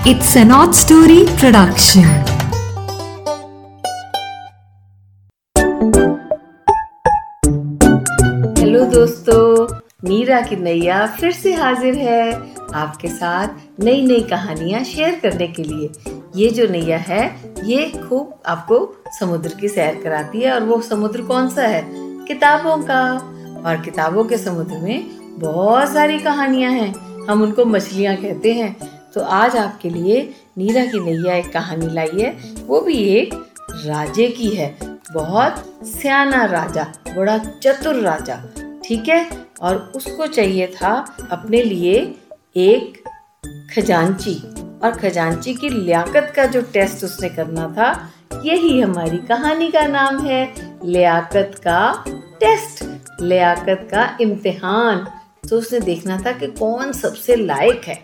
It's an odd story production. Hello दोस्तों, मीरा की नैया फिर से हाजिर है आपके साथ नई नई कहानियाँ शेयर करने के लिए। ये जो नैया है, ये खूब आपको समुद्र की सैर कराती है और वो समुद्र कौन सा है? किताबों का। और किताबों के समुद्र में बहुत सारी कहानियाँ हैं। हम उनको मछलियाँ कहते हैं। तो आज आपके लिए नीरा की नैया एक कहानी लाई है। वो भी एक राजे की है। बहुत सियाना राजा, बड़ा चतुर राजा, ठीक है? और उसको चाहिए था अपने लिए एक खजांची। और खजांची की लियाकत का जो टेस्ट उसने करना था, यही हमारी कहानी का नाम है। लियाकत का टेस्ट लियाकत का इम्तिहान। तो उसने देखना था कि कौन सबसे लायक है।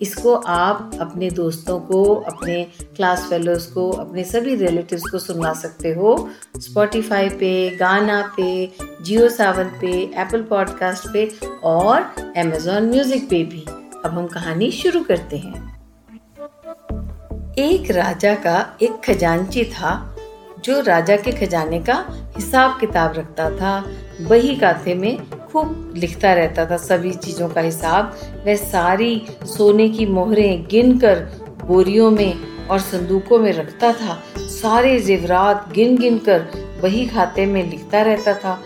इसको आप अपने दोस्तों को, अपने क्लास फेलोज को, अपने सभी रिलेटिव्स को सुनवा सकते हो। स्पॉटिफाई पे गाना पे जियो सावन पे एप्पल पॉडकास्ट पे और अमेजोन म्यूज़िक पे भी। अब हम कहानी शुरू करते हैं। एक राजा का एक खजांची था, जो राजा के खजाने का हिसाब किताब रखता था। बही काथे में खूब लिखता रहता था सभी चीज़ों का हिसाब। वह सारी सोने की मोहरें गिनकर बोरियों में और संदूकों में रखता था। सारे जेवरात गिन गिन कर वही खाते में लिखता रहता था।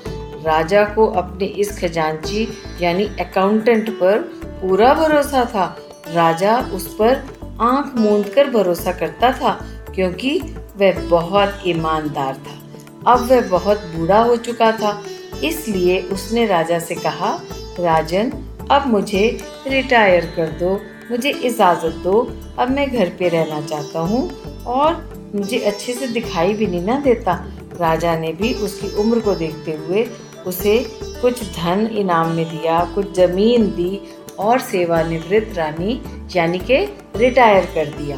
राजा को अपने इस खजांची यानी अकाउंटेंट पर पूरा भरोसा था। राजा उस पर आँख मूंद कर भरोसा करता था क्योंकि वह बहुत ईमानदार था। अब वह बहुत बूढ़ा हो चुका था। इसलिए उसने राजा से कहा, राजन, अब मुझे रिटायर कर दो, मुझे इजाज़त दो, अब मैं घर पे रहना चाहता हूँ और मुझे अच्छे से दिखाई भी नहीं ना देता। राजा ने भी उसकी उम्र को देखते हुए उसे कुछ धन इनाम में दिया, कुछ ज़मीन दी और सेवानिवृत्त रानी, यानी के रिटायर कर दिया।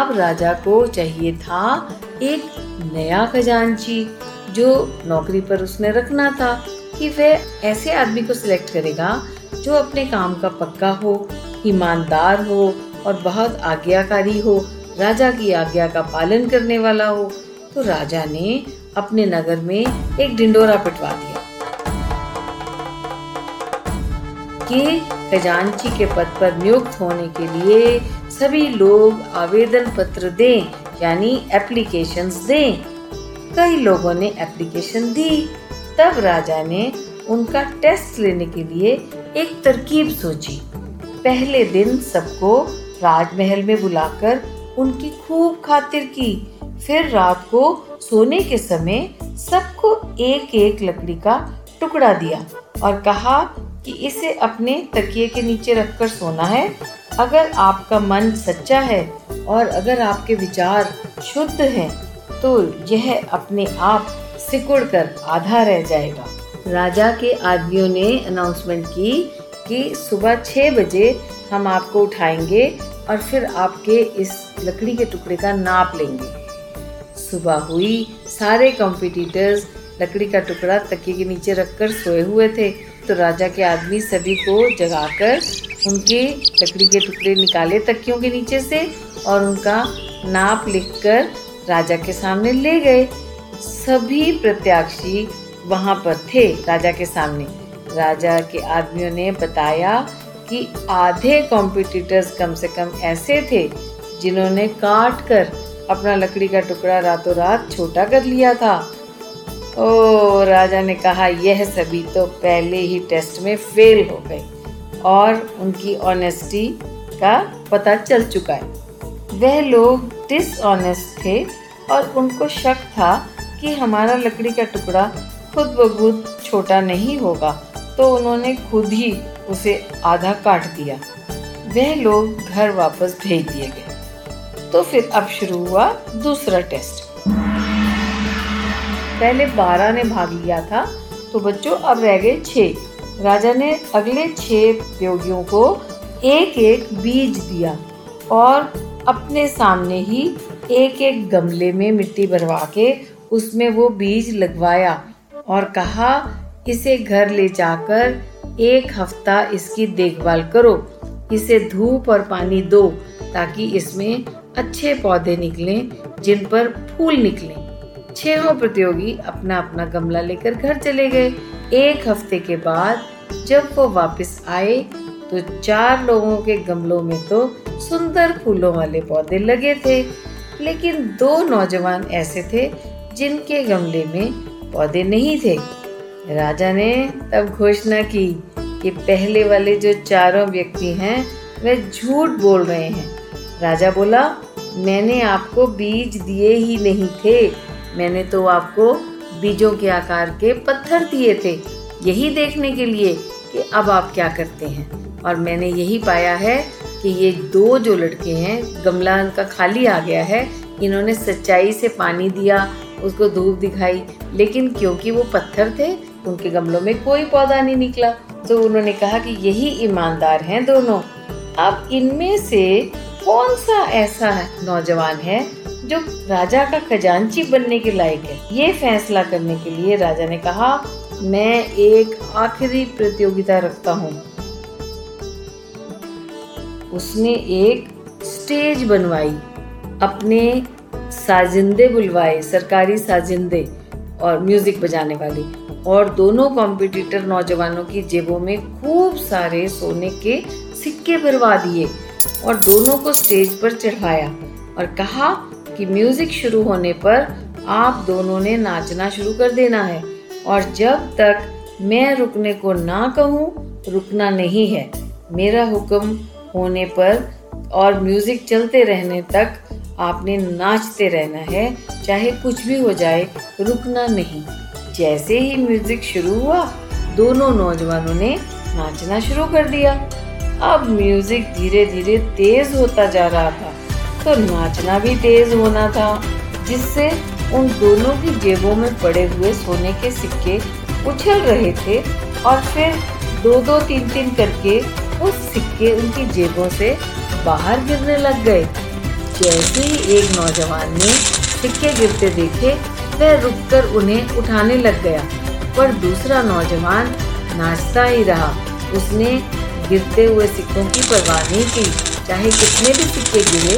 अब राजा को चाहिए था एक नया खजांची। जो नौकरी पर उसने रखना था कि वह ऐसे आदमी को सिलेक्ट करेगा जो अपने काम का पक्का हो, ईमानदार हो और बहुत आज्ञाकारी हो, राजा की आज्ञा का पालन करने वाला हो। तो राजा ने अपने नगर में एक डिंडोरा पिटवा दिया। कि खजांची के पद पर नियुक्त होने के लिए सभी लोग आवेदन पत्र दें, यानी एप्लीकेशंस दें। कई लोगों ने एप्लीकेशन दी। तब राजा ने उनका टेस्ट लेने के लिए एक तरकीब सोची। पहले दिन सबको राजमहल में बुलाकर उनकी खूब खातिर की। फिर रात को सोने के समय सबको एक एक लकड़ी का टुकड़ा दिया और कहा कि इसे अपने तकिए के नीचे रखकर सोना है। अगर आपका मन सच्चा है और अगर आपके विचार शुद्ध हैं तो यह अपने आप सिकुड़ कर आधा रह जाएगा। राजा के आदमियों ने अनाउंसमेंट की कि सुबह छः बजे हम आपको उठाएँगे और फिर आपके इस लकड़ी के टुकड़े का नाप लेंगे। सुबह हुई, सारे कॉम्पिटिटर्स लकड़ी का टुकड़ा तकिए के नीचे रखकर सोए हुए थे। तो राजा के आदमी सभी को जगाकर उनके लकड़ी के टुकड़े निकाले तकियों के नीचे से और उनका नाप लिखकर राजा के सामने ले गए। सभी प्रत्याशी वहाँ पर थे, राजा के सामने। राजा के आदमियों ने बताया कि आधे कॉम्पिटिटर्स कम से कम ऐसे थे, जिन्होंने काट कर अपना लकड़ी का टुकड़ा रातों रात छोटा कर लिया था। ओ, राजा ने कहा, यह सभी तो पहले ही टेस्ट में फेल हो गए और उनकी ऑनेस्टी का पता चल चुका है। वह लोग डिसऑनेस्ट थे और उनको शक था कि हमारा लकड़ी का टुकड़ा खुद ब खुद छोटा नहीं होगा तो उन्होंने खुद ही उसे आधा काट दिया। वह लोग घर वापस भेज दिए गए। तो फिर अब शुरू हुआ दूसरा टेस्ट। पहले बारह ने भाग लिया था तो बच्चों अब रह गए छह। राजा ने अगले छह प्रतियोगियों को एक एक बीज दिया और अपने सामने ही एक एक गमले में मिट्टी भरवा के उसमें वो बीज लगवाया और कहा, इसे घर ले जाकर एक हफ़्ता इसकी देखभाल करो। इसे धूप और पानी दो ताकि इसमें अच्छे पौधे निकलें, जिन पर फूल निकलें। छहों प्रतियोगी अपना अपना गमला लेकर घर चले गए। एक हफ़्ते के बाद जब वो वापस आए तो चार लोगों के गमलों में तो सुंदर फूलों वाले पौधे लगे थे। लेकिन दो नौजवान ऐसे थे जिनके गमले में पौधे नहीं थे। राजा ने तब घोषणा की कि पहले वाले जो चारों व्यक्ति हैं, वे झूठ बोल रहे हैं। राजा बोला, मैंने आपको बीज दिए ही नहीं थे। मैंने तो आपको बीजों के आकार के पत्थर दिए थे। यही देखने के लिए कि अब आप क्या करते हैं। और मैंने यही पाया है कि ये दो जो लड़के हैं, गमला इनका खाली आ गया है। इन्होंने सच्चाई से पानी दिया, उसको धूप दिखाई। लेकिन क्योंकि वो पत्थर थे, उनके गमलों में कोई पौधा नहीं निकला। तो उन्होंने कहा कि यही ईमानदार हैं दोनों। अब इनमें से कौन सा ऐसा नौजवान है, जो राजा का खजांची बनने के लायक है? ये फैसला करने के लिए राजा ने कहा, मैं एक आखिरी प्रतियोगिता रखता हूँ। उसने एक स्टेज बनवाई, अपने साजिंदे बुलवाए, सरकारी साजिंदे और म्यूज़िक बजाने वाले। और दोनों कॉम्पिटिटर नौजवानों की जेबों में खूब सारे सोने के सिक्के भरवा दिए और दोनों को स्टेज पर चढ़ाया और कहा कि म्यूज़िक शुरू होने पर आप दोनों ने नाचना शुरू कर देना है और जब तक मैं रुकने को ना कहूँ, रुकना नहीं है। मेरा हुक्म होने पर और म्यूज़िक चलते रहने तक आपने नाचते रहना है, चाहे कुछ भी हो जाए, रुकना नहीं। जैसे ही म्यूज़िक शुरू हुआ, दोनों नौजवानों ने नाचना शुरू कर दिया। अब म्यूज़िक धीरे धीरे तेज होता जा रहा था तो नाचना भी तेज होना था, जिससे उन दोनों की जेबों में पड़े हुए सोने के सिक्के उछल रहे थे और फिर दो दो तीन तीन करके वो सिक्के उनकी जेबों से बाहर गिरने लग गए। जैसे ही एक नौजवान ने सिक्के गिरते देखे, वह रुककर उन्हें उठाने लग गया। पर दूसरा नौजवान नाचता ही रहा। उसने गिरते हुए सिक्कों की परवाह नहीं की। चाहे कितने भी सिक्के गिरे,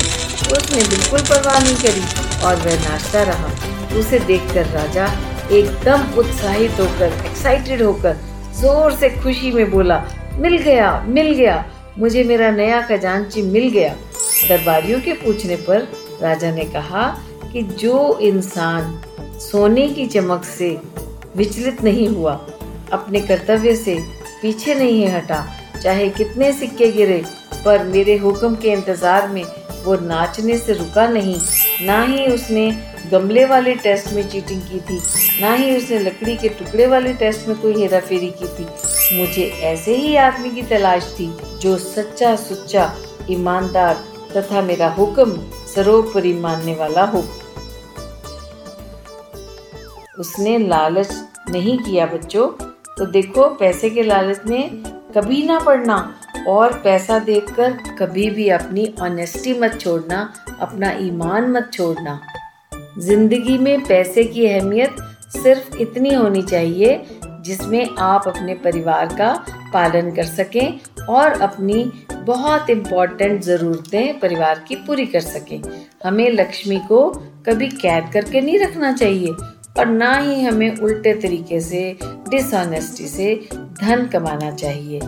उसने बिल्कुल परवाह नहीं करी और वह नाचता रहा। उसे देखकर राजा एकदम उत्साहित होकर एक्साइटेड होकर ज़ोर से खुशी में बोला मिल गया मिल गया। मुझे मेरा नया खजांची मिल गया। दरबारियों के पूछने पर राजा ने कहा कि जो इंसान सोने की चमक से विचलित नहीं हुआ, अपने कर्तव्य से पीछे नहीं हटा, चाहे कितने सिक्के गिरे, पर मेरे हुक्म के इंतज़ार में वो नाचने से रुका नहीं। ना ही उसने गमले वाले टेस्ट में चीटिंग की थी, ना ही उसने लकड़ी के टुकड़े वाले टेस्ट में कोई हेरा फेरी की थी। मुझे ऐसे ही आदमी की तलाश थी, जो सच्चा सुच्चा, ईमानदार तथा मेरा हुक्म सरोपरि मानने वाला हो। उसने लालच नहीं किया बच्चों। तो देखो, पैसे के लालच में कभी ना पड़ना और पैसा देखकर कभी भी अपनी ऑनेस्टी मत छोड़ना, अपना ईमान मत छोड़ना। ज़िंदगी में पैसे की अहमियत सिर्फ़ इतनी होनी चाहिए जिसमें आप अपने परिवार का पालन कर सकें और अपनी बहुत इम्पोर्टेंट ज़रूरतें परिवार की पूरी कर सकें। हमें लक्ष्मी को कभी कैद करके नहीं रखना चाहिए और ना ही हमें उल्टे तरीके से डिसऑनेस्टी से धन कमाना चाहिए।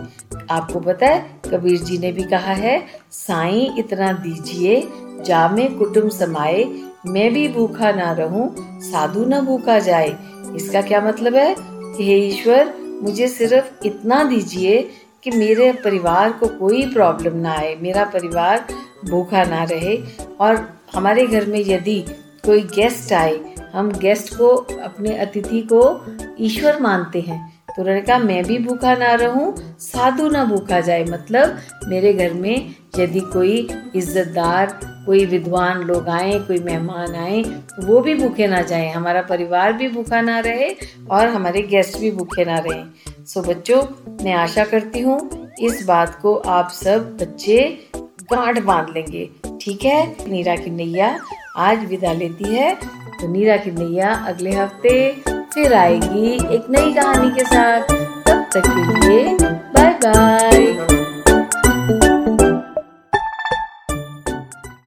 आपको पता है, कबीर जी ने भी कहा है, साईं, इतना दीजिए, जा में कुटुम समाए मैं भी भूखा ना रहूँ, साधु ना भूखा जाए। इसका क्या मतलब है? हे ईश्वर, मुझे सिर्फ़ इतना दीजिए कि मेरे परिवार को कोई प्रॉब्लम ना आए, मेरा परिवार भूखा ना रहे। और हमारे घर में यदि कोई गेस्ट आए, हम गेस्ट को, अपने अतिथि को ईश्वर मानते हैं। तो उन्होंने कहा मैं भी भूखा ना रहूँ, साधु ना भूखा जाए। मतलब मेरे घर में यदि कोई इज्जतदार, कोई विद्वान लोग आए, कोई मेहमान आए तो वो भी भूखे ना जाए। हमारा परिवार भी भूखा ना रहे और हमारे गेस्ट भी भूखे ना रहे। सो बच्चों, मैं आशा करती हूँ इस बात को आप सब बच्चे गांठ बाँध लेंगे। ठीक है? नीरा की नैया आज विदा लेती है। तो नीरा की नैया अगले हफ़्ते फिर आएगी एक नई कहानी के साथ। तब तक के लिए बाय बाय